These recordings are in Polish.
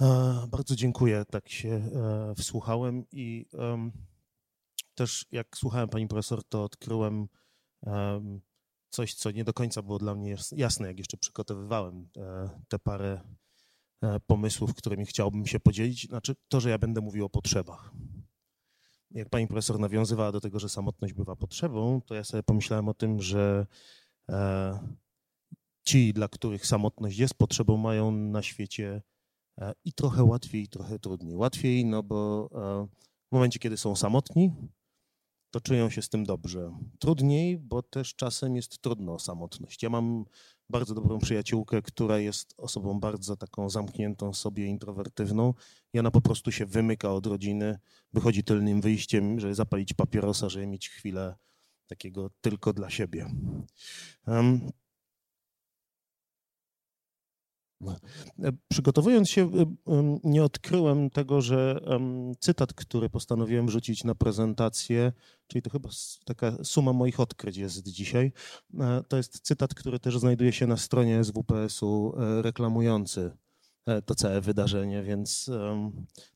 E, bardzo dziękuję, tak się e, wsłuchałem i też jak słuchałem pani profesor, to odkryłem coś, co nie do końca było dla mnie jasne, jak jeszcze przygotowywałem e, te parę pomysłów, którymi chciałbym się podzielić. Znaczy to, że ja będę mówił o potrzebach. Jak pani profesor nawiązywała do tego, że samotność bywa potrzebą, to ja sobie pomyślałem o tym, że ci, dla których samotność jest potrzebą, mają na świecie i trochę łatwiej, trochę trudniej. Łatwiej, no bo e, w momencie, kiedy są samotni, to czują się z tym dobrze. Trudniej, bo też czasem jest trudno o samotność. Ja mam bardzo dobrą przyjaciółkę, która jest osobą bardzo taką zamkniętą sobie, introwertywną i ona po prostu się wymyka od rodziny, wychodzi tylnym wyjściem, żeby zapalić papierosa, żeby mieć chwilę takiego tylko dla siebie. E, przygotowując się, e, nie odkryłem tego, że cytat, który postanowiłem rzucić na prezentację, czyli to chyba taka suma moich odkryć jest dzisiaj, e, to jest cytat, który też znajduje się na stronie SWPS-u reklamujący to całe wydarzenie, więc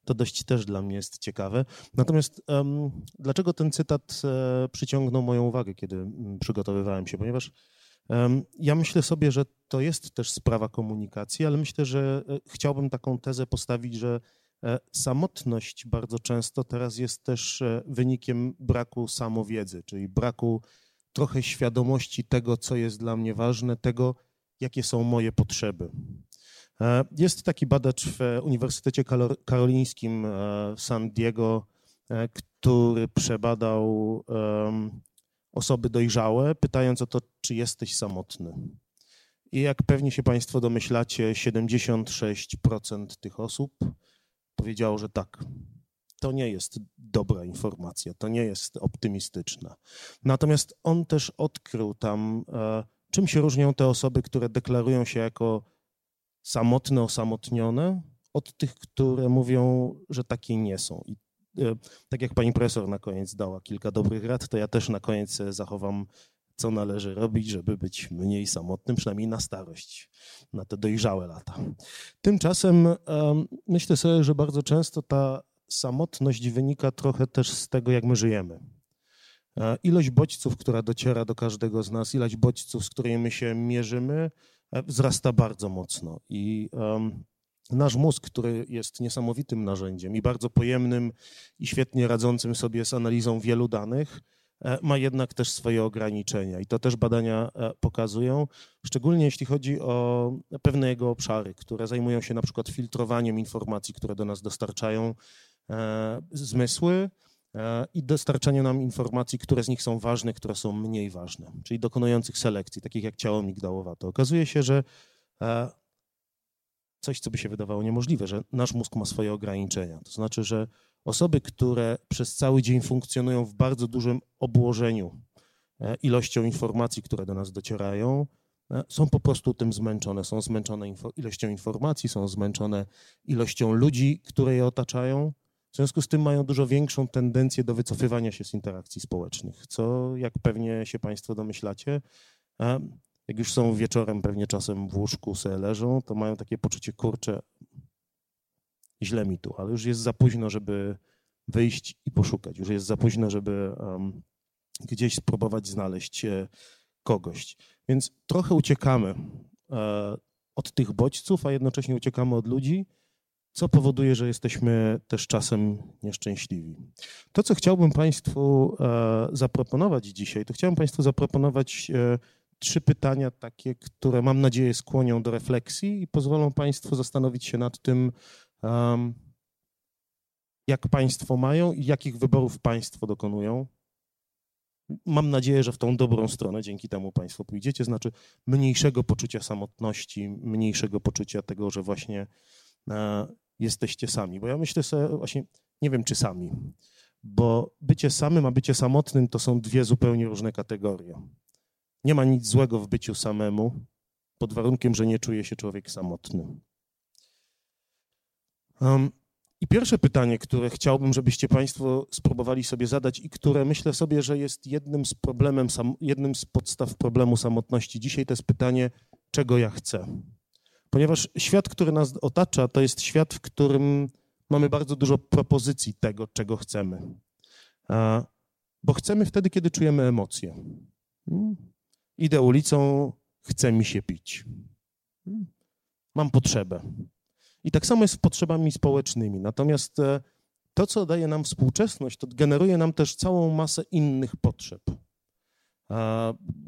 to dość też dla mnie jest ciekawe. Natomiast dlaczego ten cytat przyciągnął moją uwagę, kiedy przygotowywałem się? Ponieważ ja myślę sobie, że to jest też sprawa komunikacji, ale myślę, że e, chciałbym taką tezę postawić, że e, samotność bardzo często teraz jest też e, wynikiem braku samowiedzy, czyli braku trochę świadomości tego, co jest dla mnie ważne, tego, jakie są moje potrzeby. Jest taki badacz w Uniwersytecie Karolińskim w San Diego, który przebadał osoby dojrzałe, pytając o to, czy jesteś samotny. I jak pewnie się Państwo domyślacie, 76% tych osób powiedziało, że tak. To nie jest dobra informacja, to nie jest optymistyczna. Natomiast on też odkrył tam, e, czym się różnią te osoby, które deklarują się jako samotne, osamotnione, od tych, które mówią, że takie nie są. I tak jak pani profesor na koniec dała kilka dobrych rad, to ja też na koniec zachowam, co należy robić, żeby być mniej samotnym, przynajmniej na starość, na te dojrzałe lata. Tymczasem myślę sobie, że bardzo często ta samotność wynika trochę też z tego, jak my żyjemy. E, ilość bodźców, która dociera do każdego z nas, ilość bodźców, z którymi my się mierzymy, e, wzrasta bardzo mocno. I um, nasz mózg, który jest niesamowitym narzędziem i bardzo pojemnym i świetnie radzącym sobie z analizą wielu danych, e, ma jednak też swoje ograniczenia i to też badania e, pokazują, szczególnie jeśli chodzi o pewne jego obszary, które zajmują się na przykład filtrowaniem informacji, które do nas dostarczają e, zmysły i dostarczaniem nam informacji, które z nich są ważne, które są mniej ważne, czyli dokonujących selekcji, takich jak ciało migdałowate. Okazuje się, że coś, co by się wydawało niemożliwe, że nasz mózg ma swoje ograniczenia. To znaczy, że osoby, które przez cały dzień funkcjonują w bardzo dużym obłożeniu e, ilością informacji, które do nas docierają, e, są po prostu tym zmęczone. Są zmęczone info ilością informacji, są zmęczone ilością ludzi, które je otaczają. W związku z tym mają dużo większą tendencję do wycofywania się z interakcji społecznych, co, jak pewnie się Państwo domyślacie, e, jak już są wieczorem pewnie czasem w łóżku sobie leżą, to mają takie poczucie, kurcze, źle mi tu, ale już jest za późno, żeby wyjść i poszukać. Już jest za późno, żeby um, gdzieś spróbować znaleźć e, kogoś. Więc trochę uciekamy e, od tych bodźców, a jednocześnie uciekamy od ludzi, co powoduje, że jesteśmy też czasem nieszczęśliwi. To, co chciałbym Państwu e, zaproponować dzisiaj, to chciałbym Państwu zaproponować e, trzy pytania takie, które mam nadzieję skłonią do refleksji i pozwolą Państwu zastanowić się nad tym, jak Państwo mają i jakich wyborów Państwo dokonują. Mam nadzieję, że w tą dobrą stronę dzięki temu Państwo pójdziecie, znaczy mniejszego poczucia samotności, mniejszego poczucia tego, że właśnie e, jesteście sami. Bo ja myślę sobie właśnie, nie wiem czy sami, bo bycie samym, a bycie samotnym to są dwie zupełnie różne kategorie. Nie ma nic złego w byciu samemu, pod warunkiem, że nie czuje się człowiek samotny. Um, I pierwsze pytanie, które chciałbym, żebyście Państwo spróbowali sobie zadać i które myślę sobie, że jest jednym z, problemem, jednym z podstaw problemu samotności dzisiaj, to jest pytanie, czego ja chcę. Ponieważ świat, który nas otacza, to jest świat, w którym mamy bardzo dużo propozycji tego, czego chcemy. Bo chcemy wtedy, kiedy czujemy emocje. Idę ulicą, chce mi się pić. Hmm? Mam potrzebę. I tak samo jest z potrzebami społecznymi. Natomiast e, to, co daje nam współczesność, to generuje nam też całą masę innych potrzeb.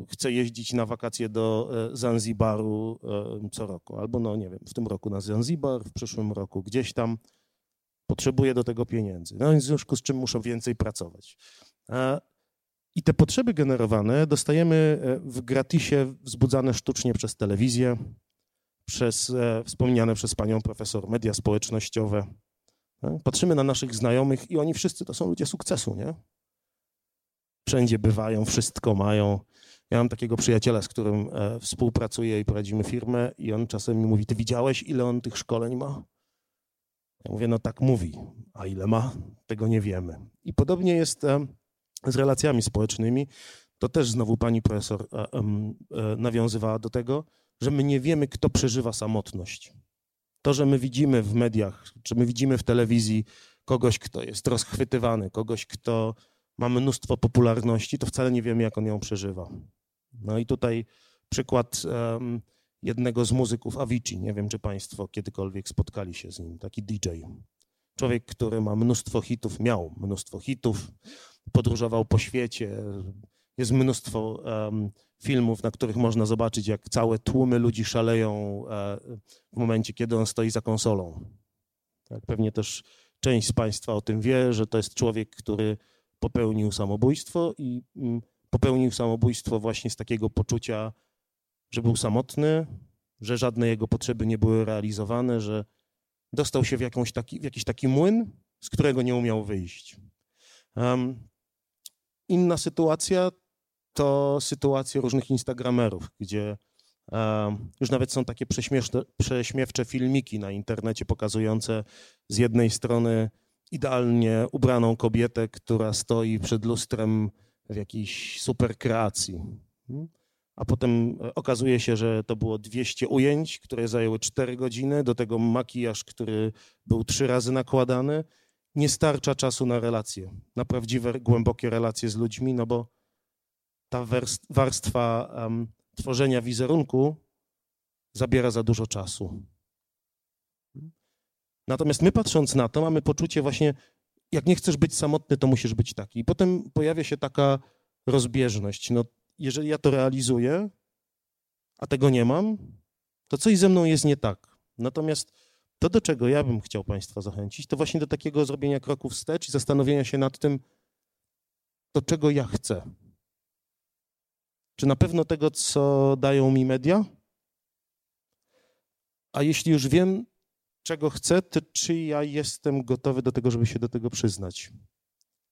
Chcę jeździć na wakacje do e, Zanzibaru e, co roku, albo no nie wiem, w tym roku na Zanzibar, w przyszłym roku gdzieś tam. Potrzebuję do tego pieniędzy. No i w związku z czym muszę więcej pracować. I te potrzeby generowane dostajemy w gratisie, wzbudzane sztucznie przez telewizję, przez wspomniane przez panią profesor media społecznościowe, tak? Patrzymy na naszych znajomych i oni wszyscy to są ludzie sukcesu, nie? Wszędzie bywają, wszystko mają. Ja mam takiego przyjaciela, z którym e, współpracuję i prowadzimy firmę i on czasem mi mówi, ty widziałeś, ile on tych szkoleń ma? Ja mówię, no tak mówi, a ile ma? Tego nie wiemy. I podobnie jest e, z relacjami społecznymi. To też znowu pani profesor e, nawiązywała do tego, że my nie wiemy, kto przeżywa samotność. To, że my widzimy w mediach, czy my widzimy w telewizji kogoś, kto jest rozchwytywany, kogoś, kto ma mnóstwo popularności, to wcale nie wiemy, jak on ją przeżywa. No i tutaj przykład um, jednego z muzyków Avicii. Nie wiem, czy Państwo kiedykolwiek spotkali się z nim, taki DJ. Człowiek, który ma mnóstwo hitów, miał mnóstwo hitów, podróżował po świecie. Jest mnóstwo um, filmów, na których można zobaczyć, jak całe tłumy ludzi szaleją e, w momencie, kiedy on stoi za konsolą. Tak, pewnie też część z Państwa o tym wie, że to jest człowiek, który popełnił samobójstwo i mm, popełnił samobójstwo właśnie z takiego poczucia, że był samotny, że żadne jego potrzeby nie były realizowane, że dostał się w, taki, w jakiś taki młyn, z którego nie umiał wyjść. Um, inna sytuacja to sytuacje różnych instagramerów, gdzie już nawet są takie prześmiewcze filmiki na internecie pokazujące z jednej strony idealnie ubraną kobietę, która stoi przed lustrem w jakiejś super kreacji. A potem e, okazuje się, że to było 200 ujęć, które zajęły 4 godziny, do tego makijaż, który był trzy razy nakładany. Nie starcza czasu na relacje, na prawdziwe, głębokie relacje z ludźmi, no bo ta warstwa um, tworzenia wizerunku zabiera za dużo czasu. Natomiast my patrząc na to, mamy poczucie właśnie, jak nie chcesz być samotny, to musisz być taki. I potem pojawia się taka rozbieżność. No, jeżeli ja to realizuję, a tego nie mam, to coś ze mną jest nie tak. Natomiast to, do czego ja bym chciał Państwa zachęcić, to właśnie do takiego zrobienia kroków wstecz i zastanowienia się nad tym, do czego ja chcę. Czy na pewno tego, co dają mi media? A jeśli już wiem, czego chcę, to czy ja jestem gotowy do tego, żeby się do tego przyznać?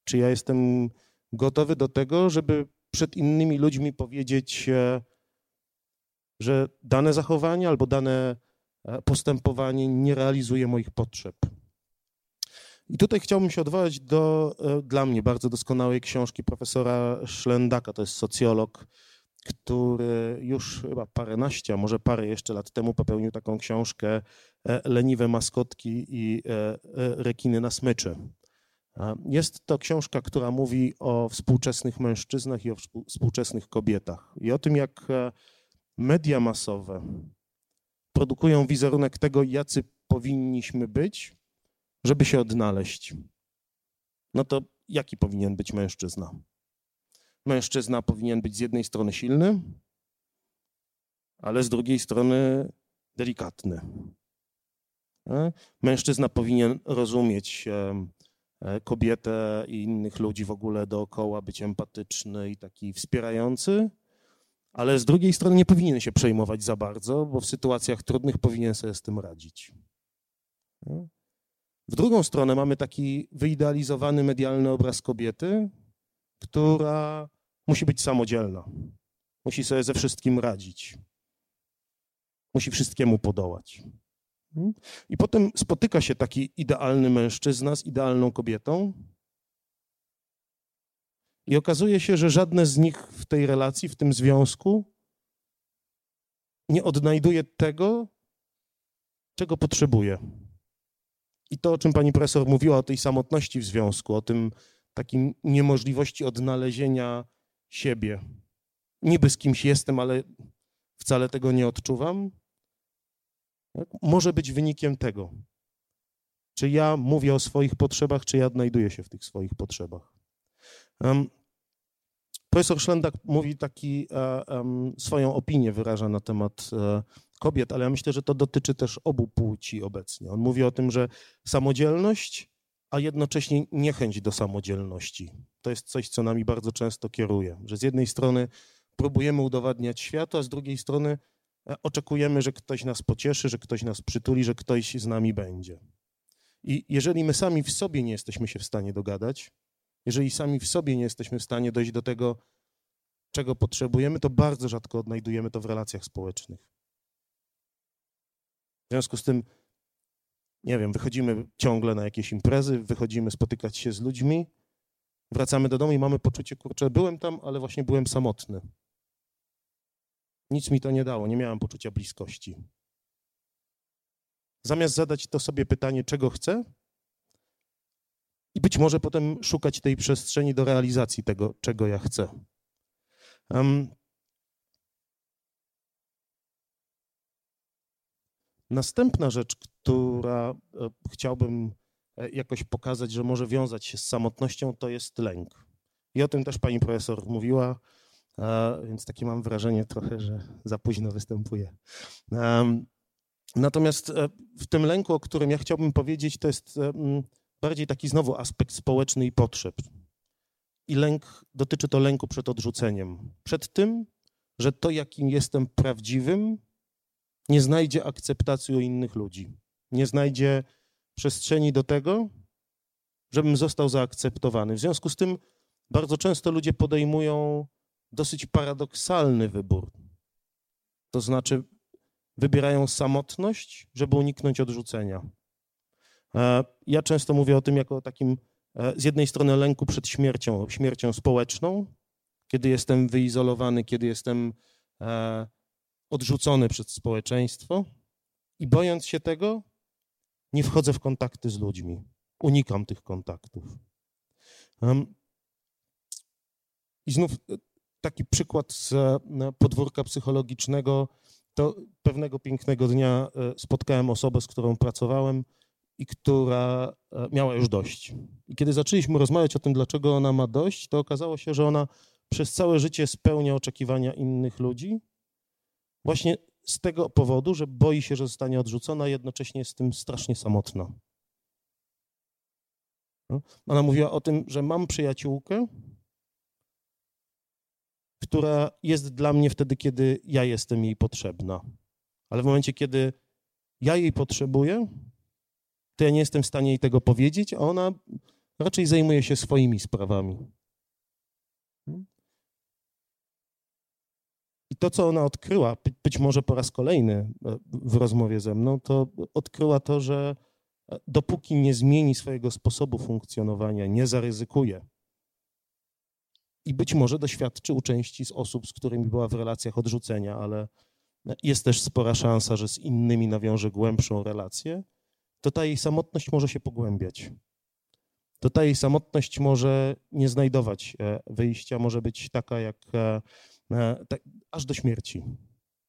Czy ja jestem gotowy do tego, żeby przed innymi ludźmi powiedzieć, że dane zachowanie albo dane postępowanie nie realizuje moich potrzeb? I tutaj chciałbym się odwołać do e, dla mnie bardzo doskonałej książki profesora Szlendaka, to jest socjolog, który już chyba paręnaście, a może parę jeszcze lat temu popełnił taką książkę e, Leniwe maskotki i e, rekiny na smyczy. Jest to książka, która mówi o współczesnych mężczyznach i o współczesnych kobietach i o tym, jak media masowe produkują wizerunek tego, jacy powinniśmy być, żeby się odnaleźć. No to jaki powinien być mężczyzna? Mężczyzna powinien być z jednej strony silny, ale z drugiej strony delikatny. E? Mężczyzna powinien rozumieć e, kobietę i innych ludzi w ogóle dookoła, być empatyczny i taki wspierający, ale z drugiej strony nie powinien się przejmować za bardzo, bo w sytuacjach trudnych powinien sobie z tym radzić. E? W drugą stronę mamy taki wyidealizowany medialny obraz kobiety, która musi być samodzielna. Musi sobie ze wszystkim radzić. Musi wszystkiemu podołać. Hmm? I potem spotyka się taki idealny mężczyzna z idealną kobietą. I okazuje się, że żadne z nich w tej relacji, w tym związku nie odnajduje tego, czego potrzebuję. I to, o czym pani profesor mówiła, o tej samotności w związku, o tym takim niemożliwości odnalezienia siebie. Niby z kimś jestem, ale wcale tego nie odczuwam. Może być wynikiem tego. Czy ja mówię o swoich potrzebach, czy ja odnajduję się w tych swoich potrzebach. Profesor Szlendak mówi taki, um, swoją opinię wyraża na temat um, kobiet, ale ja myślę, że to dotyczy też obu płci obecnie. On mówi o tym, że samodzielność, a jednocześnie niechęć do samodzielności. To jest coś, co nami bardzo często kieruje. Że z jednej strony próbujemy udowadniać światu, a z drugiej strony e, oczekujemy, że ktoś nas pocieszy, że ktoś nas przytuli, że ktoś z nami będzie. I jeżeli my sami w sobie nie jesteśmy się w stanie dogadać, jeżeli sami w sobie nie jesteśmy w stanie dojść do tego, czego potrzebujemy, to bardzo rzadko odnajdujemy to w relacjach społecznych. W związku z tym, nie wiem, wychodzimy ciągle na jakieś imprezy, wychodzimy spotykać się z ludźmi, wracamy do domu i mamy poczucie, kurczę, byłem tam, ale właśnie byłem samotny. Nic mi to nie dało, nie miałem poczucia bliskości. Zamiast zadać to sobie pytanie, czego chcę, i być może potem szukać tej przestrzeni do realizacji tego, czego ja chcę. Um, następna rzecz, która e, chciałbym e, jakoś pokazać, że może wiązać się z samotnością, to jest lęk. I o tym też pani profesor mówiła, więc takie mam wrażenie trochę, że za późno występuje. Natomiast e, w tym lęku, o którym ja chciałbym powiedzieć, to jest bardziej taki znowu aspekt społeczny i potrzeb. I lęk, dotyczy to lęku przed odrzuceniem. Przed tym, że to, jakim jestem prawdziwym, nie znajdzie akceptacji u innych ludzi. Nie znajdzie przestrzeni do tego, żebym został zaakceptowany. W związku z tym bardzo często ludzie podejmują dosyć paradoksalny wybór. To znaczy, wybierają samotność, żeby uniknąć odrzucenia. E, ja często mówię o tym jako o takim e, z jednej strony lęku przed śmiercią, śmiercią społeczną, kiedy jestem wyizolowany, kiedy jestem e, odrzucony przez społeczeństwo i bojąc się tego, nie wchodzę w kontakty z ludźmi. Unikam tych kontaktów. I znów taki przykład z podwórka psychologicznego. To pewnego pięknego dnia spotkałem osobę, z którą pracowałem i która e, miała już dość. I kiedy zaczęliśmy rozmawiać o tym, dlaczego ona ma dość, to okazało się, że ona przez całe życie spełnia oczekiwania innych ludzi, właśnie z tego powodu, że boi się, że zostanie odrzucona, jednocześnie jest tym strasznie samotna. No, ona mówiła o tym, że mam przyjaciółkę, która jest dla mnie wtedy, kiedy ja jestem jej potrzebna. Ale w momencie, kiedy ja jej potrzebuję, to ja nie jestem w stanie jej tego powiedzieć, a ona raczej zajmuje się swoimi sprawami. I to, co ona odkryła, być może po raz kolejny e, w rozmowie ze mną, to odkryła to, że e, dopóki nie zmieni swojego sposobu funkcjonowania, nie zaryzykuje. I być może doświadczy u części z osób, z którymi była w relacjach odrzucenia, ale jest też spora szansa, że z innymi nawiąże głębszą relację, to ta jej samotność może się pogłębiać. To ta jej samotność może nie znajdować e, wyjścia, może być taka jak e, e, tak, aż do śmierci.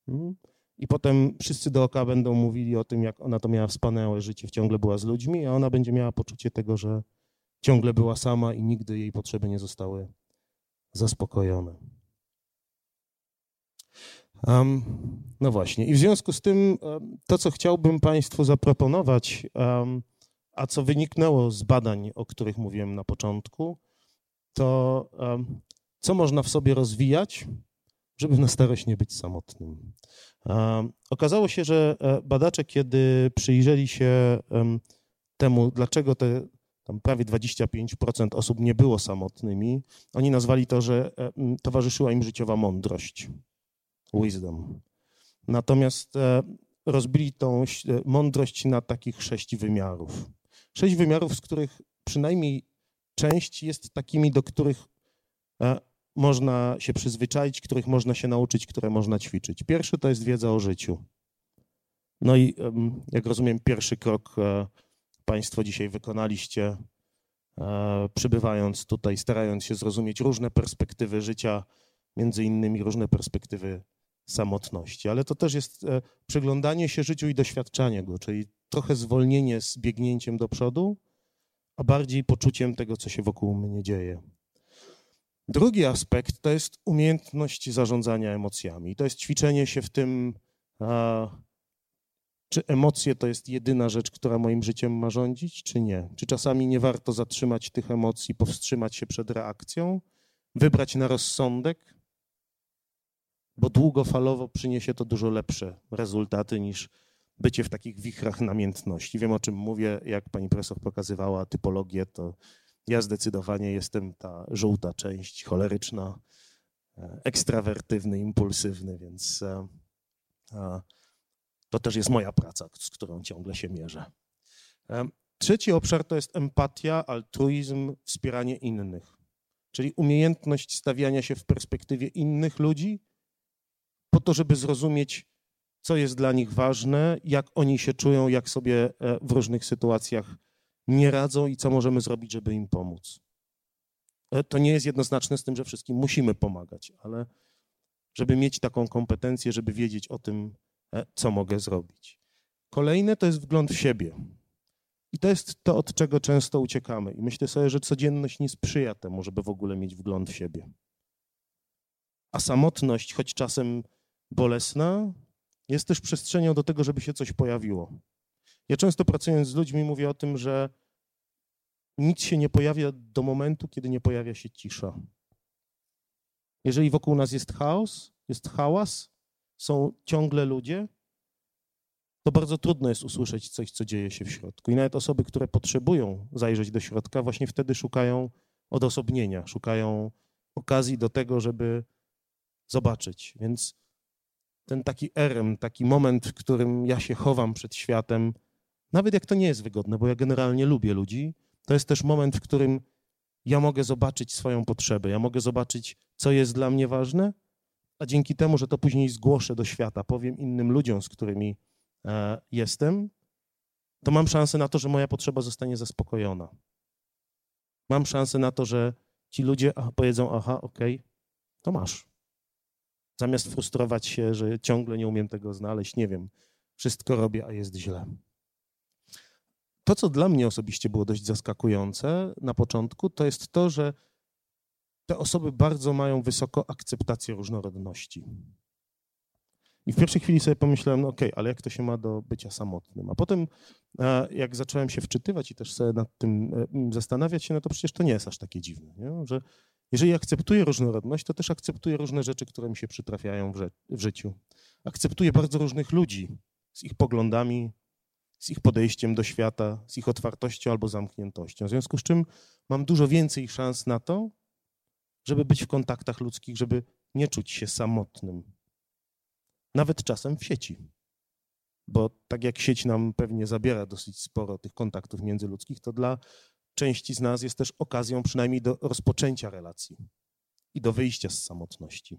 Hmm? I potem wszyscy dookoła będą mówili o tym, jak ona to miała wspaniałe życie, ciągle była z ludźmi, a ona będzie miała poczucie tego, że ciągle była sama i nigdy jej potrzeby nie zostały zaspokojone. No właśnie. I w związku z tym to, co chciałbym Państwu zaproponować, a co wyniknęło z badań, o których mówiłem na początku, to co można w sobie rozwijać, żeby na starość nie być samotnym. Okazało się, że e, badacze, kiedy przyjrzeli się temu, dlaczego te tam prawie 25% osób nie było samotnymi, oni nazwali to, że towarzyszyła im życiowa mądrość wisdom. Natomiast e, rozbili tą e, mądrość na takich sześć wymiarów. Sześć wymiarów, z których przynajmniej część jest takimi, do których e, można się przyzwyczaić, których można się nauczyć, które można ćwiczyć. Pierwszy to jest wiedza o życiu. No i jak rozumiem, pierwszy krok Państwo dzisiaj wykonaliście, przybywając tutaj, starając się zrozumieć różne perspektywy życia, między innymi różne perspektywy samotności. Ale to też jest e, przyglądanie się życiu i doświadczanie go, czyli trochę zwolnienie z biegnięciem do przodu, a bardziej poczuciem tego, co się wokół mnie dzieje. Drugi aspekt to jest umiejętność zarządzania emocjami. To jest ćwiczenie się w tym, czy emocje to jest jedyna rzecz, która moim życiem ma rządzić, czy nie. Czy czasami nie warto zatrzymać tych emocji, powstrzymać się przed reakcją, wybrać na rozsądek, bo długofalowo przyniesie to dużo lepsze rezultaty niż bycie w takich wichrach namiętności. Wiem o czym mówię, jak pani profesor pokazywała typologię, to ja zdecydowanie jestem ta żółta część, choleryczna, e, ekstrawertywny, impulsywny, więc e, to też jest moja praca, z którą ciągle się mierzę. E, trzeci obszar to jest empatia, altruizm, wspieranie innych, czyli umiejętność stawiania się w perspektywie innych ludzi, po to, żeby zrozumieć, co jest dla nich ważne, jak oni się czują, jak sobie w różnych sytuacjach nie radzą i co możemy zrobić, żeby im pomóc. E, to nie jest jednoznaczne z tym, że wszystkim musimy pomagać, ale żeby mieć taką kompetencję, żeby wiedzieć o tym, e, co mogę zrobić. Kolejne to jest wgląd w siebie. I to jest to, od czego często uciekamy. I myślę sobie, że codzienność nie sprzyja temu, żeby w ogóle mieć wgląd w siebie. A samotność, choć czasem bolesna, jest też przestrzenią do tego, żeby się coś pojawiło. Ja często pracując z ludźmi mówię o tym, że nic się nie pojawia do momentu, kiedy nie pojawia się cisza. Jeżeli wokół nas jest chaos, jest hałas, są ciągle ludzie, to bardzo trudno jest usłyszeć coś, co dzieje się w środku. I nawet osoby, które potrzebują zajrzeć do środka, właśnie wtedy szukają odosobnienia, szukają okazji do tego, żeby zobaczyć. Więc ten taki erem, taki moment, w którym ja się chowam przed światem, nawet jak to nie jest wygodne, bo ja generalnie lubię ludzi, to jest też moment, w którym ja mogę zobaczyć swoją potrzebę, ja mogę zobaczyć, co jest dla mnie ważne, a dzięki temu, że to później zgłoszę do świata, powiem innym ludziom, z którymi e, jestem, to mam szansę na to, że moja potrzeba zostanie zaspokojona. Mam szansę na to, że ci ludzie powiedzą, aha, okej, okay, to masz. Zamiast frustrować się, że ciągle nie umiem tego znaleźć, nie wiem, wszystko robię, a jest źle. To, co dla mnie osobiście było dość zaskakujące na początku, to jest to, że te osoby bardzo mają wysoko akceptację różnorodności. I w pierwszej chwili sobie pomyślałem, no okej, okay, ale jak to się ma do bycia samotnym? A potem, e, jak zacząłem się wczytywać i też sobie nad tym e, zastanawiać się, no to przecież to nie jest aż takie dziwne, nie? że jeżeli akceptuję różnorodność, to też akceptuję różne rzeczy, które mi się przytrafiają w, w życiu. Akceptuję bardzo różnych ludzi z ich poglądami, z ich podejściem do świata, z ich otwartością albo zamkniętością. W związku z czym mam dużo więcej szans na to, żeby być w kontaktach ludzkich, żeby nie czuć się samotnym. Nawet czasem w sieci. Bo tak jak sieć nam pewnie zabiera dosyć sporo tych kontaktów międzyludzkich, to dla części z nas jest też okazją przynajmniej do rozpoczęcia relacji i do wyjścia z samotności.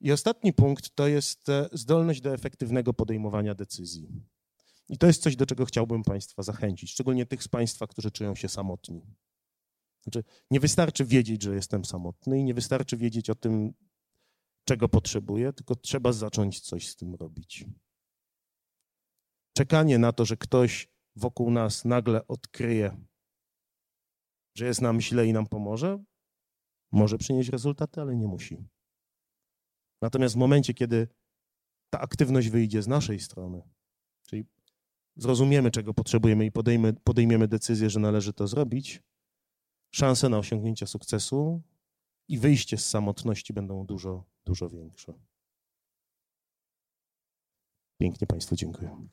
I ostatni punkt to jest e, zdolność do efektywnego podejmowania decyzji. I to jest coś, do czego chciałbym Państwa zachęcić, szczególnie tych z Państwa, którzy czują się samotni. Znaczy, nie wystarczy wiedzieć, że jestem samotny i nie wystarczy wiedzieć o tym, czego potrzebuję, tylko trzeba zacząć coś z tym robić. Czekanie na to, że ktoś wokół nas nagle odkryje, że jest nam źle i nam pomoże, może przynieść rezultaty, ale nie musi. Natomiast w momencie, kiedy ta aktywność wyjdzie z naszej strony, czyli zrozumiemy, czego potrzebujemy i podejmy, podejmiemy decyzję, że należy to zrobić, szanse na osiągnięcie sukcesu i wyjście z samotności będą dużo, dużo większe. Pięknie Państwu dziękuję.